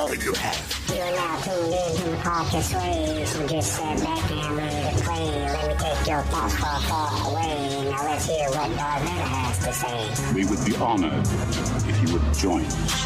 Now you have. You are now tuned in to the podcast Sway, just sit back and ready to play. Let me take your thoughts far, far away. Now let's hear what Darth Vader has to say. We would be honored if you would join us.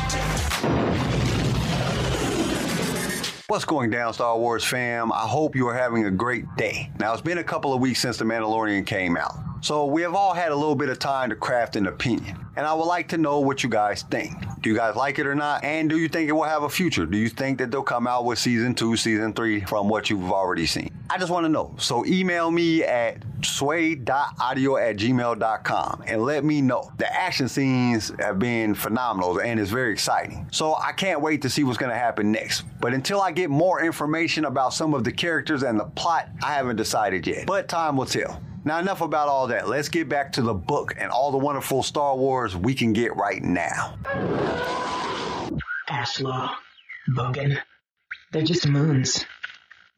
What's going down, Star Wars fam? I hope you are having a great day. Now, it's been a couple of weeks since The Mandalorian came out. So, we have all had a little bit of time to craft an opinion. And I would like to know what you guys think. Do you guys like it or not? And do you think it will have a future? Do you think that they'll come out with season two, season three from what you've already seen? I just want to know. So, email me at sway.audio at gmail.com and let me know. The action scenes have been phenomenal and it's very exciting. So, I can't wait to see what's going to happen next. But until I get more information about some of the characters and the plot, I haven't decided yet. But time will tell. Now, enough about all that. Let's get back to the book and all the wonderful Star Wars we can get right now. Ashla, Bogan, they're just moons.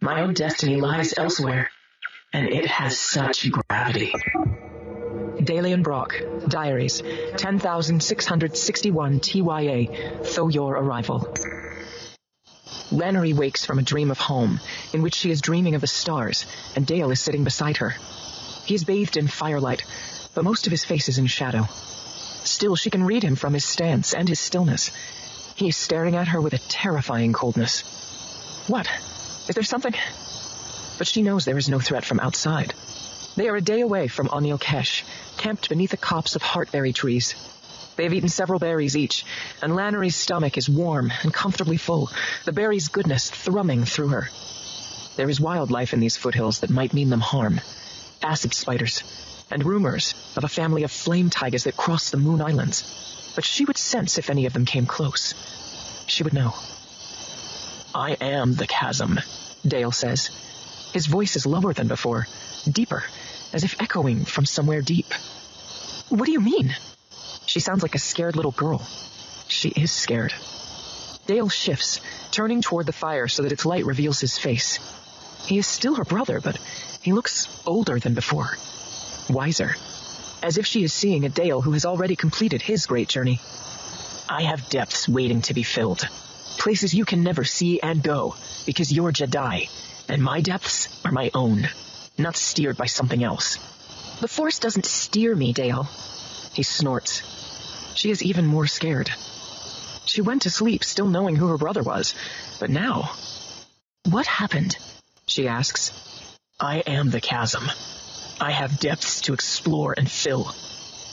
My own destiny lies elsewhere, and it has such gravity. Dalien Brock, Diaries, 10,661 TYA, Tho Yor arrival. Lannery wakes from a dream of home, in which she is dreaming of the stars, and Dale is sitting beside her. He is bathed in firelight, but most of his face is in shadow. Still, she can read him from his stance and his stillness. He is staring at her with a terrifying coldness. What? Is there something? But she knows there is no threat from outside. They are a day away from Anil Kesh, camped beneath a copse of heartberry trees. They have eaten several berries each, and Lannery's stomach is warm and comfortably full, the berries' goodness thrumming through her. There is wildlife in these foothills that might mean them harm. Acid spiders, and rumors of a family of flame tigers that cross the Moon Islands. But she would sense if any of them came close. She would know. I am the chasm, Dale says. His voice is lower than before, deeper, as if echoing from somewhere deep. What do you mean? She sounds like a scared little girl. She is scared. Dale shifts, turning toward the fire so that its light reveals his face. He is still her brother, but he looks older than before. Wiser. As if she is seeing a Dale who has already completed his great journey. I have depths waiting to be filled. Places you can never see and go, because you're Jedi, and my depths are my own, not steered by something else. The Force doesn't steer me, Dale. He snorts. She is even more scared. She went to sleep still knowing who her brother was, but now... What happened? She asks. I am the chasm. I have depths to explore and fill.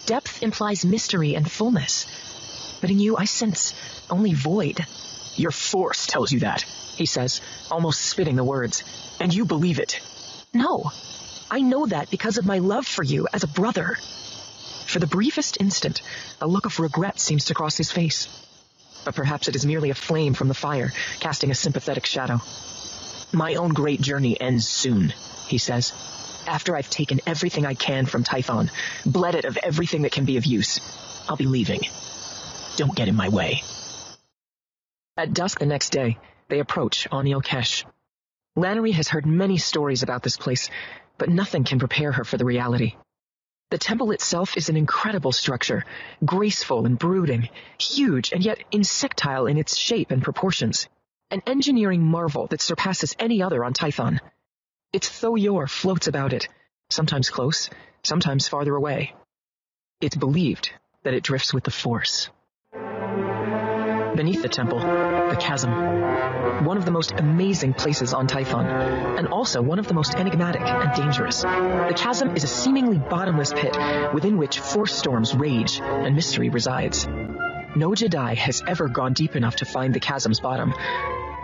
Depth implies mystery and fullness. But in you, I sense only void. Your force tells you that, he says, almost spitting the words. And you believe it. No. I know that because of my love for you as a brother. For the briefest instant, a look of regret seems to cross his face. But perhaps it is merely a flame from the fire, casting a sympathetic shadow. My own great journey ends soon, he says. After I've taken everything I can from Tython, bled it of everything that can be of use, I'll be leaving. Don't get in my way. At dusk the next day, they approach Anil Kesh. Lannery has heard many stories about this place, but nothing can prepare her for the reality. The temple itself is an incredible structure, graceful and brooding, huge and yet insectile in its shape and proportions. An engineering marvel that surpasses any other on Tython. Its Tho Yor floats about it, sometimes close, sometimes farther away. It's believed that it drifts with the Force. Beneath the temple, the chasm. One of the most amazing places on Tython, and also one of the most enigmatic and dangerous. The chasm is a seemingly bottomless pit within which force storms rage and mystery resides. No Jedi has ever gone deep enough to find the chasm's bottom,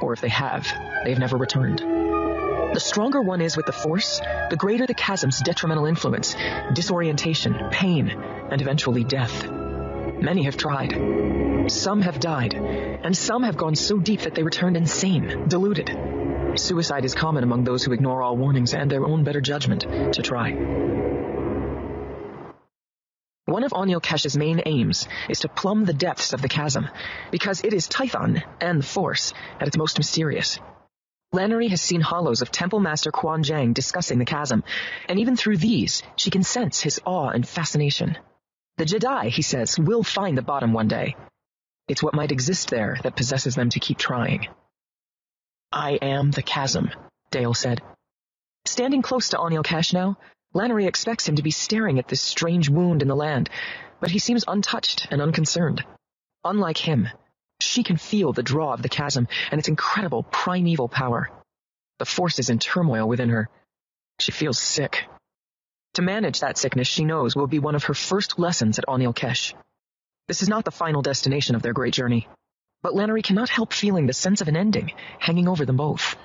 or if they have, they've never returned. The stronger one is with the Force, the greater the chasm's detrimental influence, disorientation, pain, and eventually death. Many have tried. Some have died, and some have gone so deep that they returned insane, deluded. Suicide is common among those who ignore all warnings and their own better judgment to try. One of Anil Kesh's main aims is to plumb the depths of the chasm, because it is Tython and the Force at its most mysterious. Lannery has seen holos of Temple Master Quan Jang discussing the chasm, and even through these, she can sense his awe and fascination. The Jedi, he says, will find the bottom one day. It's what might exist there that possesses them to keep trying. I am the chasm, Dale said. Standing close to Anil Kesh now, Lannery expects him to be staring at this strange wound in the land, but he seems untouched and unconcerned. Unlike him, she can feel the draw of the chasm and its incredible primeval power. The force is in turmoil within her. She feels sick. To manage that sickness, she knows will be one of her first lessons at Anil Kesh. This is not the final destination of their great journey, but Lannery cannot help feeling the sense of an ending hanging over them both.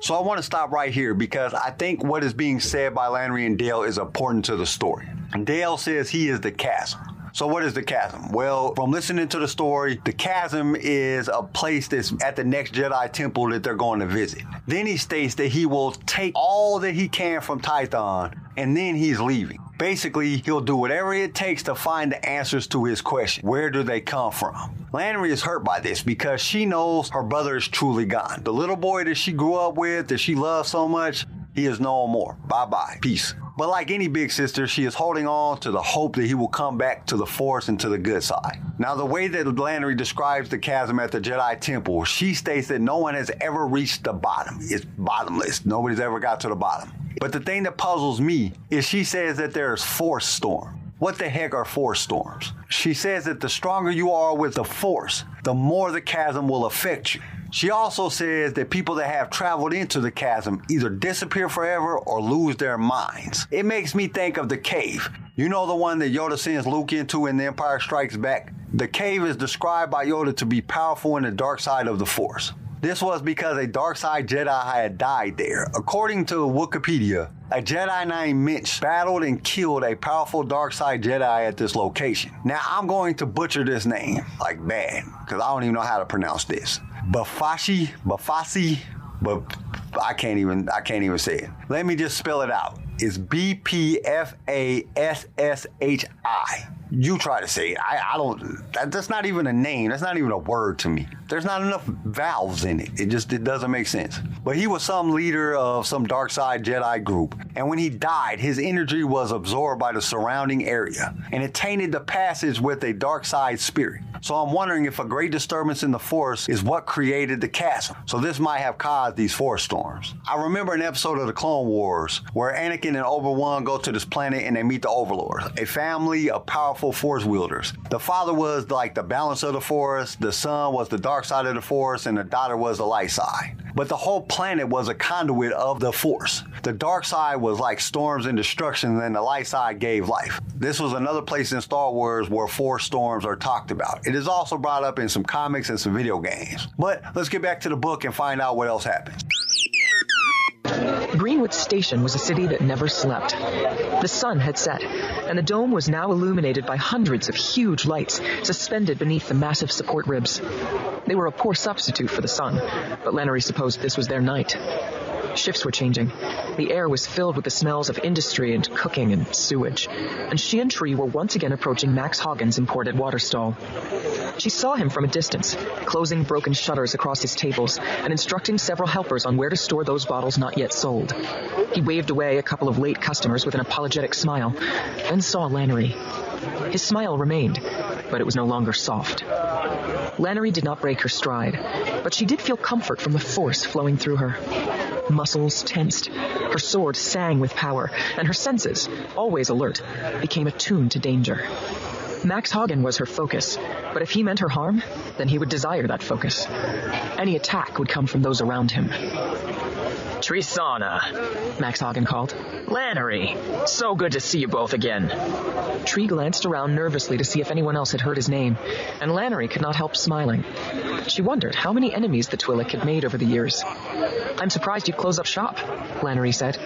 So I want to stop right here because I think what is being said by Lannery and Dale is important to the story. Dale says he is the chasm. So what is the chasm? Well, from listening to the story, the chasm is a place that's at the next Jedi temple that they're going to visit. Then he states that he will take all that he can from Tython and then he's leaving. Basically, he'll do whatever it takes to find the answers to his question. Where do they come from? Landry is hurt by this because she knows her brother is truly gone. The little boy that she grew up with, that she loved so much, he is no more. Bye bye. Peace. But like any big sister, she is holding on to the hope that he will come back to the force and to the good side. Now, the way that Landry describes the chasm at the Jedi Temple, she states that no one has ever reached the bottom. It's bottomless. Nobody's ever got to the bottom. But the thing that puzzles me is she says that there's force storm. What the heck are force storms? She says that the stronger you are with the force, the more the chasm will affect you. She also says that people that have traveled into the chasm either disappear forever or lose their minds. It makes me think of the cave. You know the one that Yoda sends Luke into in The Empire Strikes Back? The cave is described by Yoda to be powerful in the dark side of the Force. This was because a dark side Jedi had died there. According to Wikipedia, a Jedi named Minch battled and killed a powerful dark side Jedi at this location. Now I'm going to butcher this name like bad because I don't even know how to pronounce this. Bafashi, Bafasi, but I can't even I can't even say it. Let me just spell it out. It's B P F A S S H I. You try to say. I, I don't. That, that's not even a name. That's not even a word to me. There's not enough vowels in it. It just it doesn't make sense. But he was some leader of some dark side Jedi group, and when he died, his energy was absorbed by the surrounding area, and it tainted the passage with a dark side spirit. So I'm wondering if a great disturbance in the Force is what created the chasm. So this might have caused these force storms. I remember an episode of the Clone Wars where Anakin and Obi-Wan go to this planet and they meet the Overlords, a family of powerful Force wielders. The father was like the balance of the Force, the son was the dark side of the Force, and the daughter was the light side. But the whole planet was a conduit of the Force. The dark side was like storms and destruction, and the light side gave life. This was another place in Star Wars where force storms are talked about. It is also brought up in some comics and some video games. But let's get back to the book and find out what else happened. Greenwood Station was a city that never slept. The sun had set, and the dome was now illuminated by hundreds of huge lights suspended beneath the massive support ribs. They were a poor substitute for the sun, but Lannery supposed this was their night. Shifts were changing. The air was filled with the smells of industry and cooking and sewage, and she and Tree were once again approaching Max Hoggin's imported water stall. She saw him from a distance, closing broken shutters across his tables and instructing several helpers on where to store those bottles not yet sold. He waved away a couple of late customers with an apologetic smile, then saw Lannery. His smile remained, but it was no longer soft. Lannery did not break her stride, but she did feel comfort from the force flowing through her. Muscles tensed, her sword sang with power, and her senses, always alert, became attuned to danger. Max Hagen was her focus, but if he meant her harm, then he would desire that focus. Any attack would come from those around him. Tre Sana, Max Hoggin called. Lannery, so good to see you both again. Tree glanced around nervously to see if anyone else had heard his name, and Lannery could not help smiling. She wondered how many enemies the Twi'lek had made over the years. I'm surprised you closed up shop, Lannery said.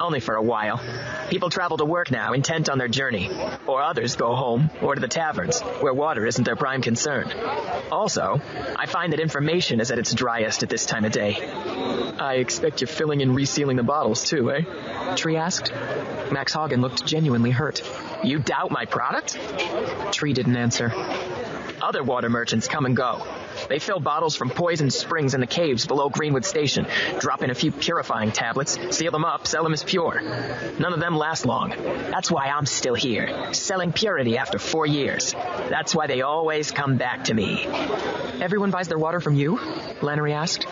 Only for a while. People travel to work now, intent on their journey. Or others go home, or to the taverns, where water isn't their prime concern. Also, I find that information is at its driest at this time of day. I expect you're filling and resealing the bottles too, eh? Tree asked. Max Hoggin looked genuinely hurt. You doubt my product? Tree didn't answer. Other water merchants come and go. They fill bottles from poisoned springs in the caves below Greenwood Station, drop in a few purifying tablets, seal them up, sell them as pure. None of them last long. That's why I'm still here, selling purity after four years. That's why they always come back to me. Everyone buys their water from you? Lannery asked.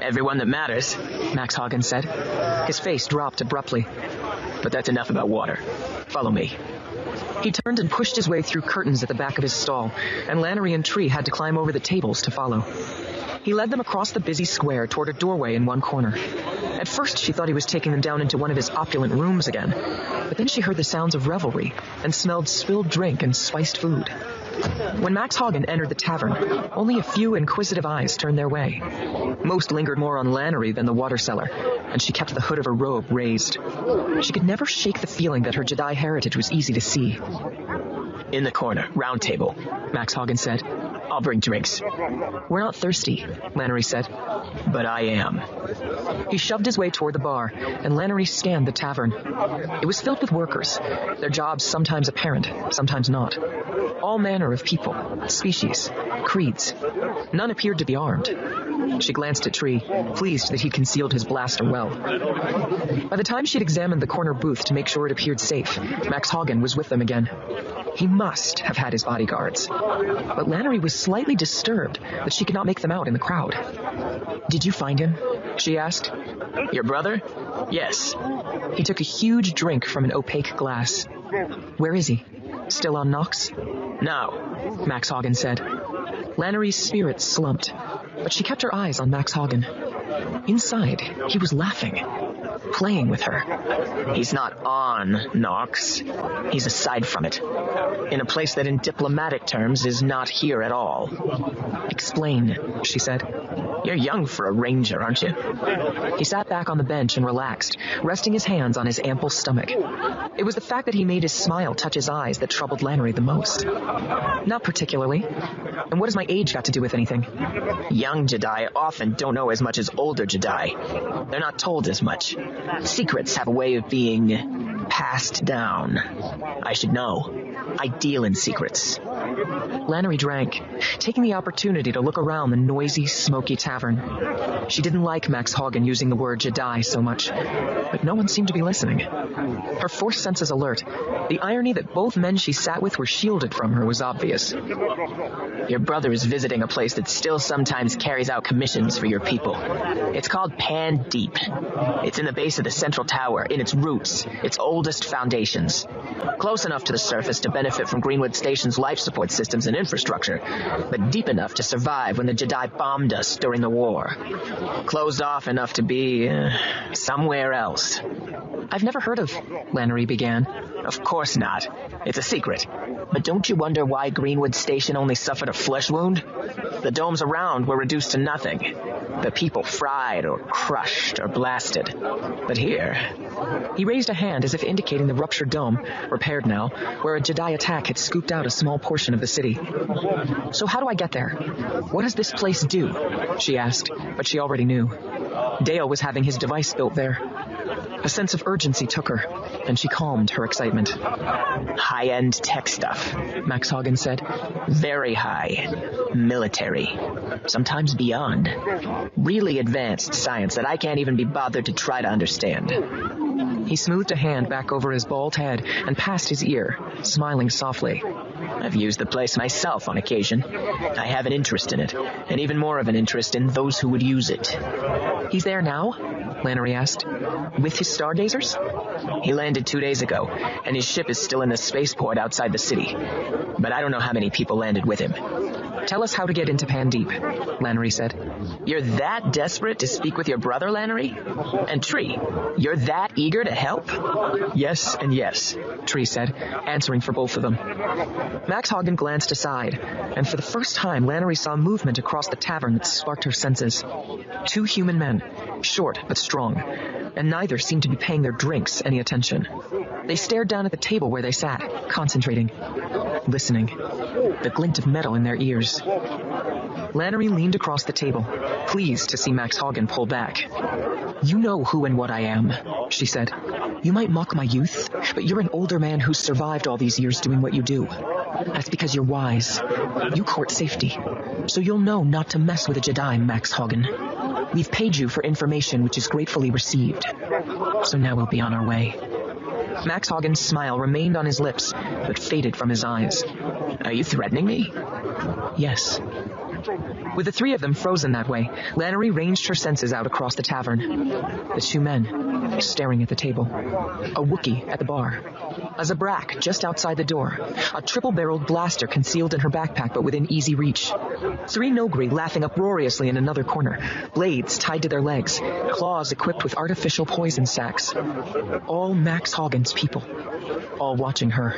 Everyone that matters, Max Hagen said. His face dropped abruptly. But that's enough about water. Follow me. He turned and pushed his way through curtains at the back of his stall, and Lannery and Tree had to climb over the tables to follow. He led them across the busy square toward a doorway in one corner. At first, she thought he was taking them down into one of his opulent rooms again, but then she heard the sounds of revelry and smelled spilled drink and spiced food. When Max Hagen entered the tavern, only a few inquisitive eyes turned their way. Most lingered more on Lannery than the water seller, and she kept the hood of her robe raised. She could never shake the feeling that her Jedi heritage was easy to see. In the corner, round table, Max Hagen said. I'll bring drinks. We're not thirsty, Lannery said. But I am. He shoved his way toward the bar, and Lannery scanned the tavern. It was filled with workers, their jobs sometimes apparent, sometimes not. All manner of people, species, creeds. None appeared to be armed. She glanced at Tree, pleased that he'd concealed his blaster well. By the time she'd examined the corner booth to make sure it appeared safe, Max Hagen was with them again. He must have had his bodyguards. But Lannery was slightly disturbed that she could not make them out in the crowd. Did you find him? She asked. Your brother? Yes. He took a huge drink from an opaque glass. Where is he? Still on Nox? No, Max Hagen said. Lannery's spirits slumped, but she kept her eyes on Max Hagen. Inside, he was laughing, playing with her. He's not on Nox. He's aside from it. In a place that in diplomatic terms is not here at all. Explain, she said. You're young for a ranger, aren't you? He sat back on the bench and relaxed, resting his hands on his ample stomach. It was the fact that he made his smile touch his eyes that troubled Lannery the most. Not particularly. And what has my age got to do with anything? Young Jedi often don't know as much as older Jedi. They're not told as much. Secrets have a way of being passed down. I should know. I deal in secrets. Lannery drank, taking the opportunity to look around the noisy, smoky tavern. She didn't like Max Hagen using the word Jedi so much, but no one seemed to be listening. Her force senses alert. The irony that both men she sat with were shielded from her was obvious. Your brother is visiting a place that still sometimes carries out commissions for your people. It's called Pan Deep. It's in the base of the central tower, in its roots, its oldest foundations. Close enough to the surface to benefit from Greenwood Station's life support systems and infrastructure, but deep enough to survive when the Jedi bombed us during the war. Closed off enough to be uh, somewhere else. I've never heard of, Lannery began. Of course not. It's a secret. But don't you wonder why Greenwood Station only suffered a flesh wound? The domes around were reduced to nothing. The people fried or crushed or blasted. But here. He raised a hand as if indicating the ruptured dome, repaired now, where a Jedi attack had scooped out a small portion of the city. So how do I get there? What does this place do? She asked, but she already knew. Dale was having his device built there. A sense of urgency took her, and she calmed her excitement. High-end tech stuff, Max Hagen said. Very high. Military. Sometimes beyond. Really advanced science that I can't even be bothered to try to understand. He smoothed a hand back over his bald head and past his ear, smiling softly. I've used the place myself on occasion. I have an interest in it, and even more of an interest in those who would use it. He's there now? Lannery asked. With his stargazers? He landed two days ago, and his ship is still in the spaceport outside the city. But I don't know how many people landed with him. Tell us how to get into Pan Deep, Lannery said. You're that desperate to speak with your brother, Lannery? And Tree, you're that eager to help? Yes and yes, Tree said, answering for both of them. Max Hagen glanced aside, and for the first time Lannery saw movement across the tavern that sparked her senses. Two human men, short but strong, and neither seemed to be paying their drinks any attention. They stared down at the table where they sat, concentrating, listening, the glint of metal in their ears. Lannery leaned across the table, pleased to see Max Hagen pull back. You know who and what I am, she said. You might mock my youth, but you're an older man who's survived all these years doing what you do. That's because you're wise. You court safety. So you'll know not to mess with a Jedi, Max Hagen. We've paid you for information which is gratefully received. So now we'll be on our way. Max Hagen's smile remained on his lips, but faded from his eyes. Are you threatening me? Yes. With the three of them frozen that way, Lannery ranged her senses out across the tavern. The two men, staring at the table. A Wookiee at the bar. A Zabrak just outside the door. A triple-barreled blaster concealed in her backpack but within easy reach. Three Noghri laughing uproariously in another corner. Blades tied to their legs. Claws equipped with artificial poison sacs. All Max Hoggin's people. All watching her.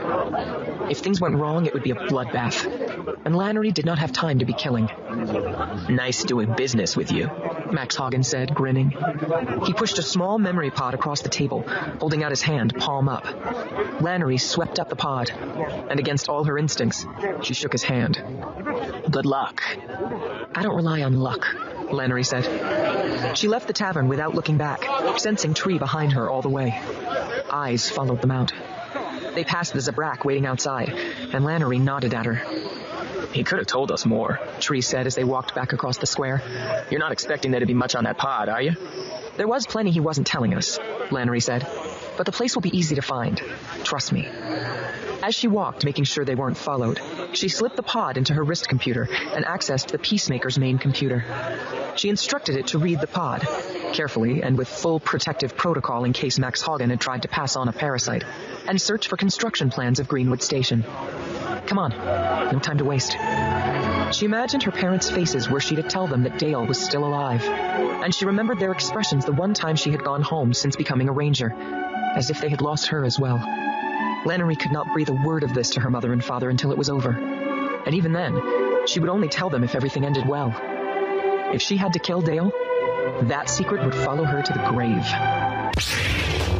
If things went wrong, it would be a bloodbath. And Lannery did not have time to be killing. Nice doing business with you, Max Hagen said, grinning. He pushed a small memory pod across the table, holding out his hand, palm up. Lannery swept up the pod, and against all her instincts, she shook his hand. Good luck. I don't rely on luck, Lannery said. She left the tavern without looking back, sensing Tree behind her all the way. Eyes followed them out. They passed the Zabrak waiting outside, and Lannery nodded at her. He could have told us more, Tree said as they walked back across the square. You're not expecting there to be much on that pod, are you? There was plenty he wasn't telling us, Lannery said. But the place will be easy to find. Trust me. As she walked, making sure they weren't followed, she slipped the pod into her wrist computer and accessed the Peacemaker's main computer. She instructed it to read the pod, carefully and with full protective protocol in case Max Hagen had tried to pass on a parasite, and search for construction plans of Greenwood Station. Come on, no time to waste. She imagined her parents' faces were she to tell them that Dale was still alive, and she remembered their expressions the one time she had gone home since becoming a ranger, as if they had lost her as well. Lannery could not breathe a word of this to her mother and father until it was over. And even then, she would only tell them if everything ended well. If she had to kill Dale, that secret would follow her to the grave.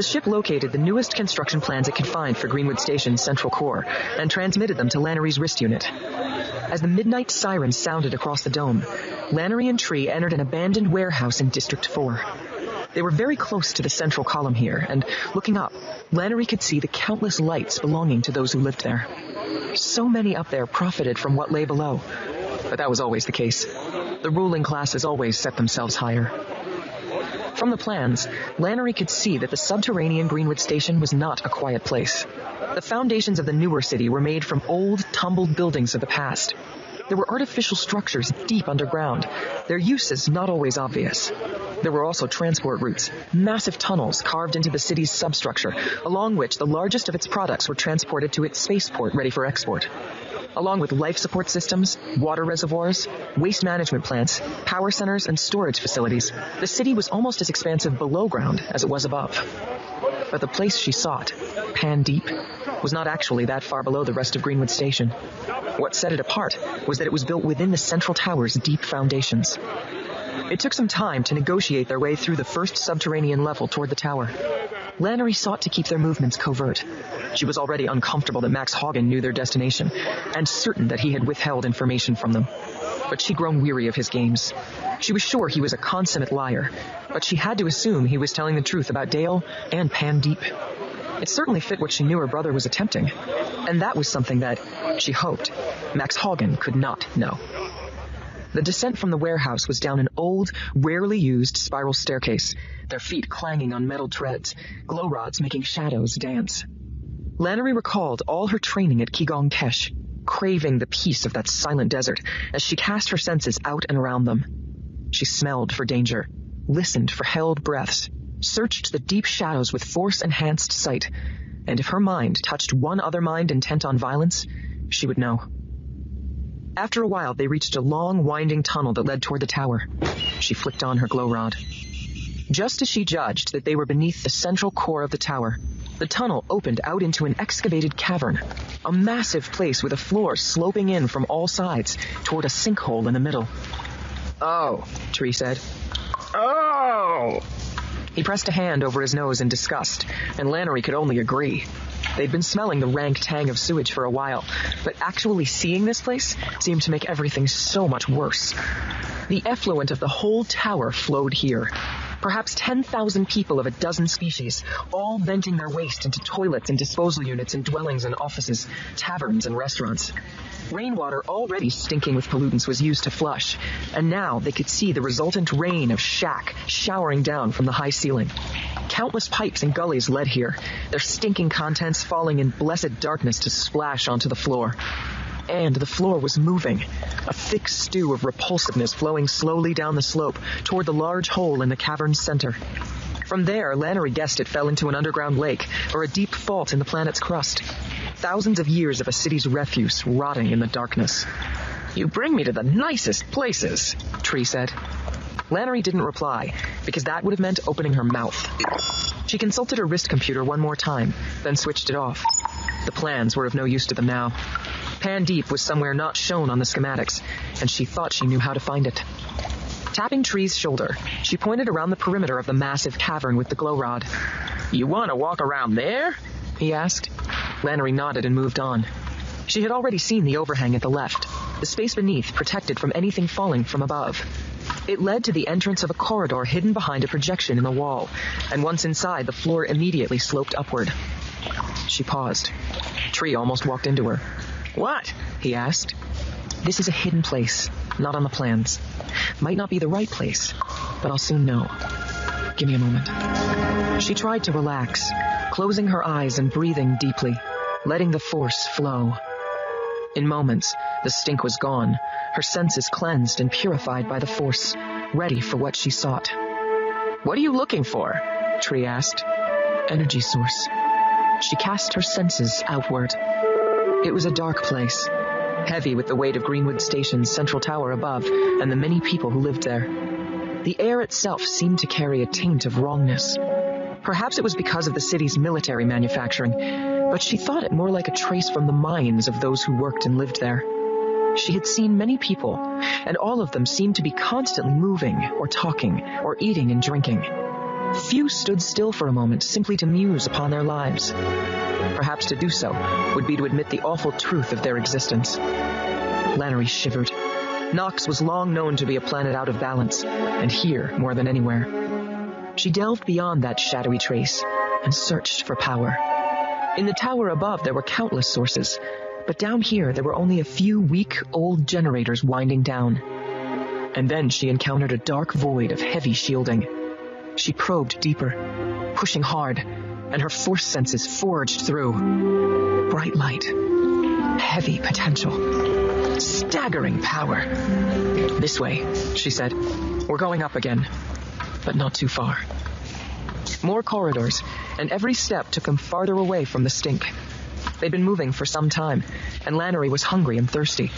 The ship located the newest construction plans it could find for Greenwood Station's central core and transmitted them to Lannery's wrist unit. As the midnight sirens sounded across the dome, Lannery and Tree entered an abandoned warehouse in District 4. They were very close to the central column here, and looking up, Lannery could see the countless lights belonging to those who lived there. So many up there profited from what lay below. But that was always the case. The ruling classes always set themselves higher. From the plans, Lannery could see that the subterranean Greenwood Station was not a quiet place. The foundations of the newer city were made from old, tumbled buildings of the past. There were artificial structures deep underground, their uses not always obvious. There were also transport routes, massive tunnels carved into the city's substructure, along which the largest of its products were transported to its spaceport ready for export. Along with life support systems, water reservoirs, waste management plants, power centers, and storage facilities, the city was almost as expansive below ground as it was above. But the place she sought, Pan Deep, was not actually that far below the rest of Greenwood Station. What set it apart was that it was built within the central tower's deep foundations. It took some time to negotiate their way through the first subterranean level toward the tower. Lannery sought to keep their movements covert. She was already uncomfortable that Max Hagen knew their destination, and certain that he had withheld information from them. But she'd grown weary of his games. She was sure he was a consummate liar, but she had to assume he was telling the truth about Dale and Pan Deep. It certainly fit what she knew her brother was attempting, and that was something that, she hoped, Max Hagen could not know. The descent from the warehouse was down an old, rarely used spiral staircase, their feet clanging on metal treads, glow rods making shadows dance. Lannery recalled all her training at Qigong Kesh, craving the peace of that silent desert as she cast her senses out and around them. She smelled for danger, listened for held breaths, searched the deep shadows with force-enhanced sight, and if her mind touched one other mind intent on violence, she would know. After a while, they reached a long, winding tunnel that led toward the tower. She flicked on her glow rod. Just as she judged that they were beneath the central core of the tower, the tunnel opened out into an excavated cavern, a massive place with a floor sloping in from all sides toward a sinkhole in the middle. Oh, Tree said. Oh! He pressed a hand over his nose in disgust, and Lannery could only agree. They'd been smelling the rank tang of sewage for a while, but actually seeing this place seemed to make everything so much worse. The effluent of the whole tower flowed here. Perhaps 10,000 people of a dozen species, all venting their waste into toilets and disposal units in dwellings and offices, taverns and restaurants. Rainwater already stinking with pollutants was used to flush, and now they could see the resultant rain of shack showering down from the high ceiling. Countless pipes and gullies led here, their stinking contents falling in blessed darkness to splash onto the floor. And the floor was moving, a thick stew of repulsiveness flowing slowly down the slope toward the large hole in the cavern's center. From there, Lannery guessed it fell into an underground lake or a deep fault in the planet's crust. Thousands of years of a city's refuse rotting in the darkness. You bring me to the nicest places, Tree said. Lannery didn't reply, because that would have meant opening her mouth. She consulted her wrist computer one more time, then switched it off. The plans were of no use to them now. Pan Deep was somewhere not shown on the schematics, and she thought she knew how to find it. Tapping Tree's shoulder, she pointed around the perimeter of the massive cavern with the glow rod. You want to walk around there? he asked. Lannery nodded and moved on. She had already seen the overhang at the left, the space beneath protected from anything falling from above. It led to the entrance of a corridor hidden behind a projection in the wall, and once inside, the floor immediately sloped upward. She paused. Tree almost walked into her. What? he asked. This is a hidden place, not on the plans. Might not be the right place, but I'll soon know. Give me a moment. She tried to relax, closing her eyes and breathing deeply, letting the force flow. In moments, the stink was gone, her senses cleansed and purified by the force, ready for what she sought. What are you looking for? Tree asked. Energy source. She cast her senses outward. It was a dark place, heavy with the weight of Greenwood Station's central tower above and the many people who lived there. The air itself seemed to carry a taint of wrongness. Perhaps it was because of the city's military manufacturing, but she thought it more like a trace from the minds of those who worked and lived there. She had seen many people, and all of them seemed to be constantly moving, or talking, or eating and drinking. Few stood still for a moment simply to muse upon their lives. Perhaps to do so would be to admit the awful truth of their existence. Lannery shivered. Nox was long known to be a planet out of balance, and here more than anywhere. She delved beyond that shadowy trace and searched for power. In the tower above, there were countless sources, but down here, there were only a few weak, old generators winding down. And then she encountered a dark void of heavy shielding. She probed deeper, pushing hard, and her force senses forged through. Bright light, heavy potential, staggering power. This way, she said. We're going up again, but not too far. More corridors, and every step took them farther away from the stink. They'd been moving for some time, and Lannery was hungry and thirsty.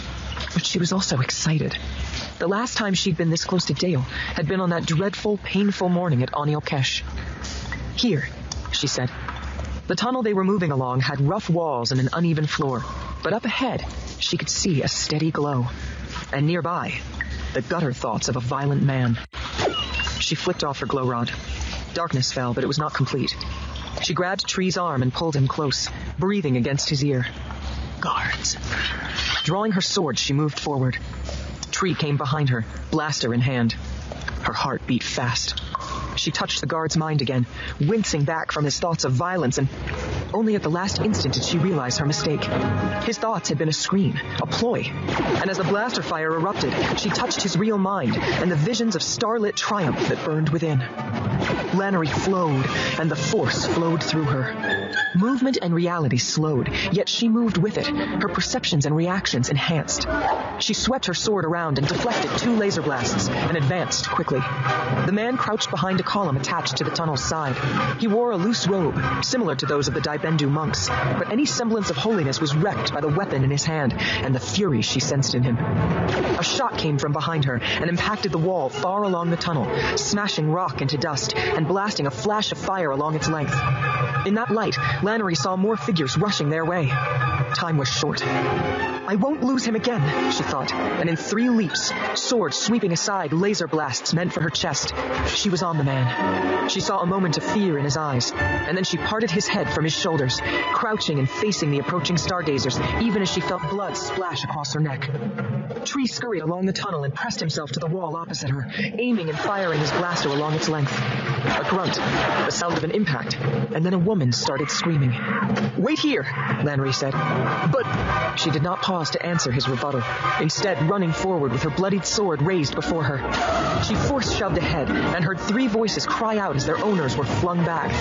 But she was also excited. The last time she'd been this close to Dale had been on that dreadful, painful morning at Anil Kesh. Here, she said. The tunnel they were moving along had rough walls and an uneven floor, but up ahead, she could see a steady glow. And nearby, the gutter thoughts of a violent man. She flicked off her glow rod. Darkness fell, but it was not complete. She grabbed Tree's arm and pulled him close, breathing against his ear. Guards. Drawing her sword, she moved forward. Tree came behind her, blaster in hand. Her heart beat fast. She touched the guard's mind again, wincing back from his thoughts of violence, and only at the last instant did she realize her mistake. His thoughts had been a screen, a ploy. And as the blaster fire erupted, she touched his real mind and the visions of starlit triumph that burned within. Lannery flowed, and the force flowed through her. Movement and reality slowed, yet she moved with it, her perceptions and reactions enhanced. She swept her sword around and deflected two laser blasts and advanced quickly. The man crouched behind a column attached to the tunnel's side. He wore a loose robe, similar to those of the Dai Bendu monks, but any semblance of holiness was wrecked by the weapon in his hand and the fury she sensed in him. A shot came from behind her and impacted the wall far along the tunnel, smashing rock into dust and blasting a flash of fire along its length. In that light, Lannery saw more figures rushing their way. Time was short. I won't lose him again, she thought, and in three leaps, sword sweeping aside laser blasts meant for her chest, she was on the man. She saw a moment of fear in his eyes, and then she parted his head from his shoulders, crouching and facing the approaching stargazers, even as she felt blood splash across her neck. Tree scurried along the tunnel and pressed himself to the wall opposite her, aiming and firing his blaster along its length. A grunt, the sound of an impact, and then a woman started screaming. Wait here, Lannery said. But she did not pause to answer his rebuttal, instead running forward with her bloodied sword raised before her. She force shoved ahead and heard three voices cry out as their owners were flung back.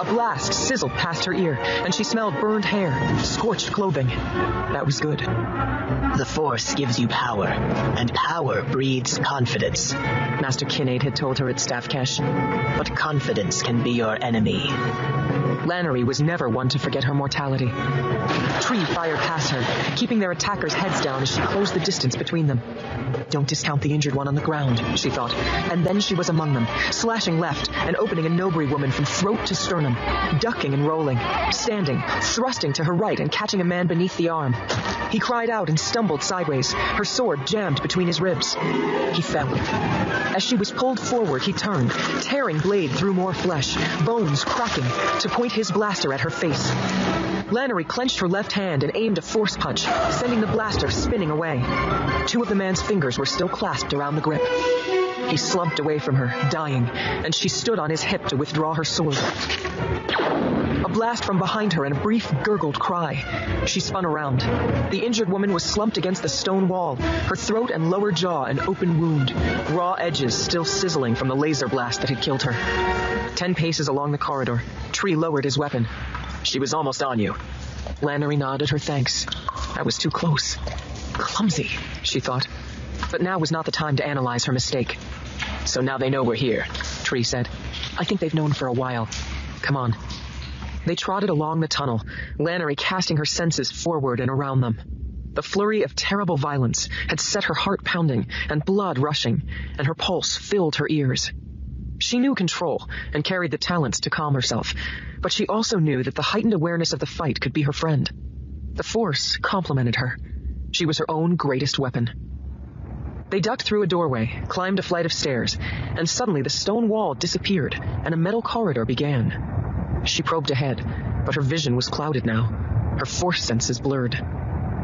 A blast sizzled past her ear, and she smelled burned hair, scorched clothing. That was good. The Force gives you power, and power breeds confidence. Master Kinnaid had told her at Stav Kesh. But confidence can be your enemy. Lannery was never one to forget her mortality. Tree fired past her, keeping their attackers' heads down as she closed the distance between them. Don't discount the injured one on the ground, she thought. And then she was among them, slashing left and opening a Nobry woman from throat to sternum, ducking and rolling, standing, thrusting to her right and catching a man beneath the arm. He cried out and stumbled sideways, her sword jammed between his ribs. He fell. As she was pulled forward, he turned, tearing blade through more flesh, bones cracking, to his blaster at her face. Lannery clenched her left hand and aimed a force punch, sending the blaster spinning away. Two of the man's fingers were still clasped around the grip. He slumped away from her, dying, and she stood on his hip to withdraw her sword. A blast from behind her and a brief gurgled cry. She spun around. The injured woman was slumped against the stone wall, her throat and lower jaw an open wound, raw edges still sizzling from the laser blast that had killed her. Ten paces along the corridor, Tree lowered his weapon. She was almost on you. Lannery nodded her thanks. I was too close. Clumsy, she thought. But now was not the time to analyze her mistake. So now they know we're here, Tree said. I think they've known for a while. Come on. They trotted along the tunnel, Lannery casting her senses forward and around them. The flurry of terrible violence had set her heart pounding and blood rushing, and her pulse filled her ears. She knew control and carried the talents to calm herself, but she also knew that the heightened awareness of the fight could be her friend. The Force complemented her. She was her own greatest weapon. They ducked through a doorway, climbed a flight of stairs, and suddenly the stone wall disappeared and a metal corridor began. She probed ahead, but her vision was clouded now, her force senses blurred.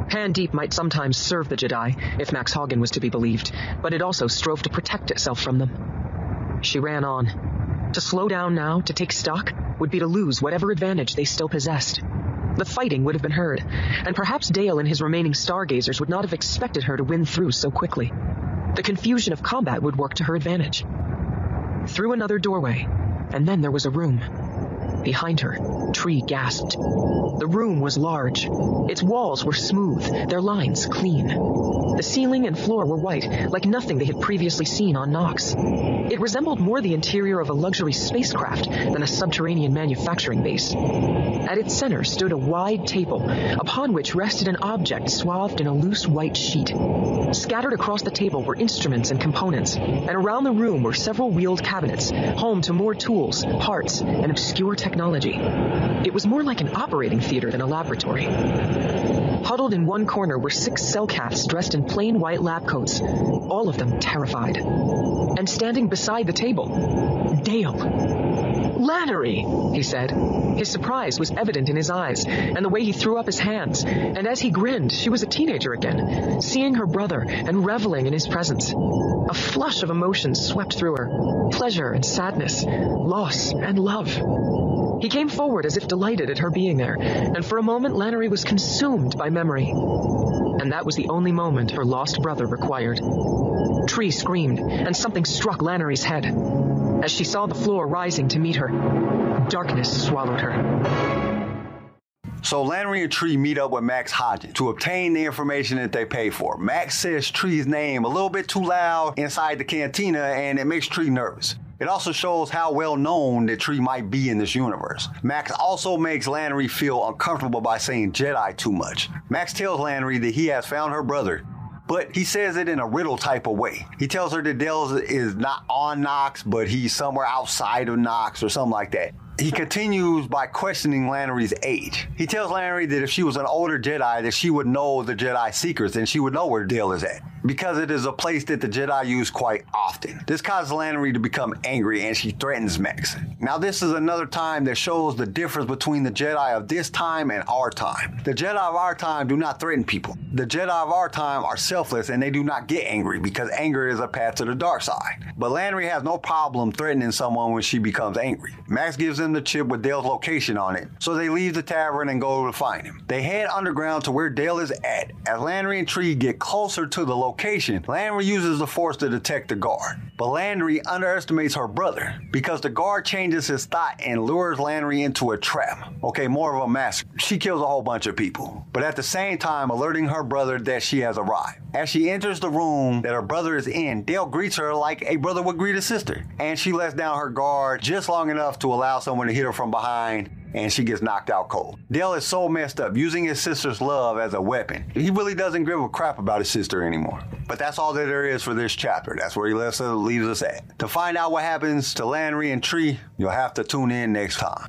Pan Deep might sometimes serve the Jedi, if Max Hagen was to be believed, but it also strove to protect itself from them. She ran on. To slow down now, to take stock, would be to lose whatever advantage they still possessed. The fighting would have been heard, and perhaps Dale and his remaining stargazers would not have expected her to win through so quickly. The confusion of combat would work to her advantage. Through another doorway, and then there was a room. Behind her, Tree gasped. The room was large. Its walls were smooth, their lines clean. The ceiling and floor were white, like nothing they had previously seen on Nox. It resembled more the interior of a luxury spacecraft than a subterranean manufacturing base. At its center stood a wide table, upon which rested an object swathed in a loose white sheet. Scattered across the table were instruments and components, and around the room were several wheeled cabinets, home to more tools, parts, and obscure technology. It was more like an operating theater than a laboratory. Huddled in one corner were six Selkath dressed in plain white lab coats, all of them terrified. And standing beside the table, Dale. Lannery, he said. His surprise was evident in his eyes and the way he threw up his hands, and as he grinned, she was a teenager again, seeing her brother and reveling in his presence. A flush of emotions swept through her pleasure and sadness, loss and love. He came forward as if delighted at her being there, and for a moment Lannery was consumed by memory. And that was the only moment her lost brother required. Tree screamed, and something struck Lannery's head. As she saw the floor rising to meet her, darkness swallowed her. So Lannery and Tree meet up with Max Hodgins to obtain the information that they pay for. Max says Tree's name a little bit too loud inside the cantina and it makes Tree nervous. It also shows how well known the tree might be in this universe. Max also makes Lannery feel uncomfortable by saying Jedi too much. Max tells Lannery that he has found her brother but he says it in a riddle type of way. He tells her that Dale is not on Nox, but he's somewhere outside of Nox or something like that. He continues by questioning Lannery's age. He tells Lannery that if she was an older Jedi, that she would know the Jedi secrets and she would know where Dale is at because it is a place that the Jedi use quite often. This causes Lannery to become angry and she threatens Max. Now, this is another time that shows the difference between the Jedi of this time and our time. The Jedi of our time do not threaten people. The Jedi of our time are selfless and they do not get angry because anger is a path to the dark side. But Lannery has no problem threatening someone when she becomes angry. Max gives them the chip with Dale's location on it, so they leave the tavern and go to find him. They head underground to where Dale is at. As Lannery and Tree get closer to the location, Lanoree uses the force to detect the guard. But Lanoree underestimates her brother because the guard changes his thought and lures Lanoree into a trap. Okay, more of a massacre. She kills a whole bunch of people, but at the same time alerting her brother that she has arrived. As she enters the room that her brother is in, Dale greets her like a brother would greet a sister, and she lets down her guard just long enough to allow someone to hit her from behind and she gets knocked out cold. Dale is so messed up, using his sister's love as a weapon. He really doesn't give a crap about his sister anymore. But that's all that there is for this chapter. That's where he leaves us at. To find out what happens to Lanoree and Tre, you'll have to tune in next time.